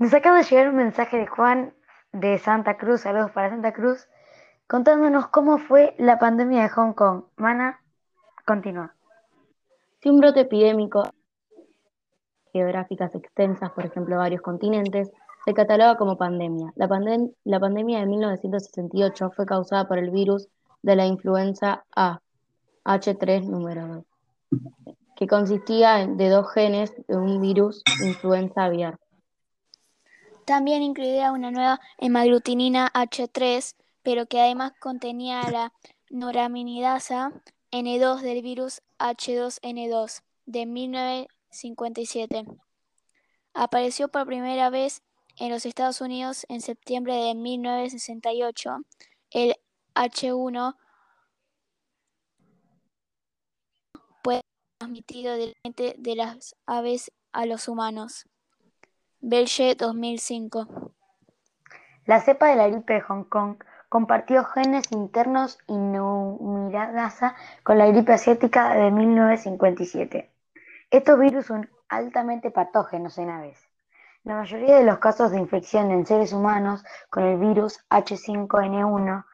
Nos acaba de llegar un mensaje de Juan de Santa Cruz, saludos para Santa Cruz, contándonos cómo fue la pandemia de Hong Kong. Mana, continúa. Si un brote epidémico geográficas extensas, por ejemplo, varios continentes, se cataloga como pandemia. La, la pandemia de 1968 fue causada por el virus de la influenza A, H3 número 2, que consistía de dos genes de un virus influenza aviar. También incluía una nueva hemaglutinina H3, pero que además contenía la noraminidasa N2 del virus H2N2 de 1957. Apareció por primera vez en los Estados Unidos en septiembre de 1968. El H1 puede ser transmitido directamente de las aves a los humanos. Belge 2005. La cepa de la gripe de Hong Kong compartió genes internos y con la gripe asiática de 1957. Estos virus son altamente patógenos en aves. La mayoría de los casos de infección en seres humanos con el virus H5N1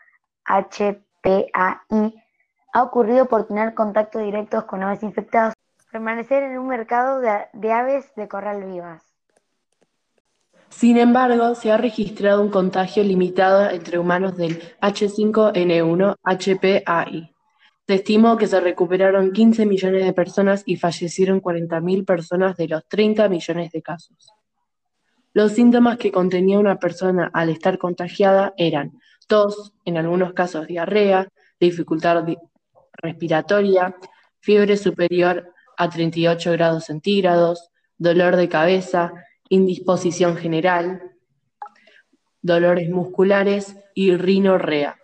HPAI ha ocurrido por tener contacto directos con aves infectadas, permanecer en un mercado de, aves de corral vivas. Sin embargo, se ha registrado un contagio limitado entre humanos del H5N1 HPAI. Se estimó que se recuperaron 15 millones de personas y fallecieron 40.000 personas de los 30 millones de casos. Los síntomas que contenía una persona al estar contagiada eran tos, en algunos casos diarrea, dificultad respiratoria, fiebre superior a 38 grados centígrados, dolor de cabeza, indisposición general, dolores musculares y rinorrea.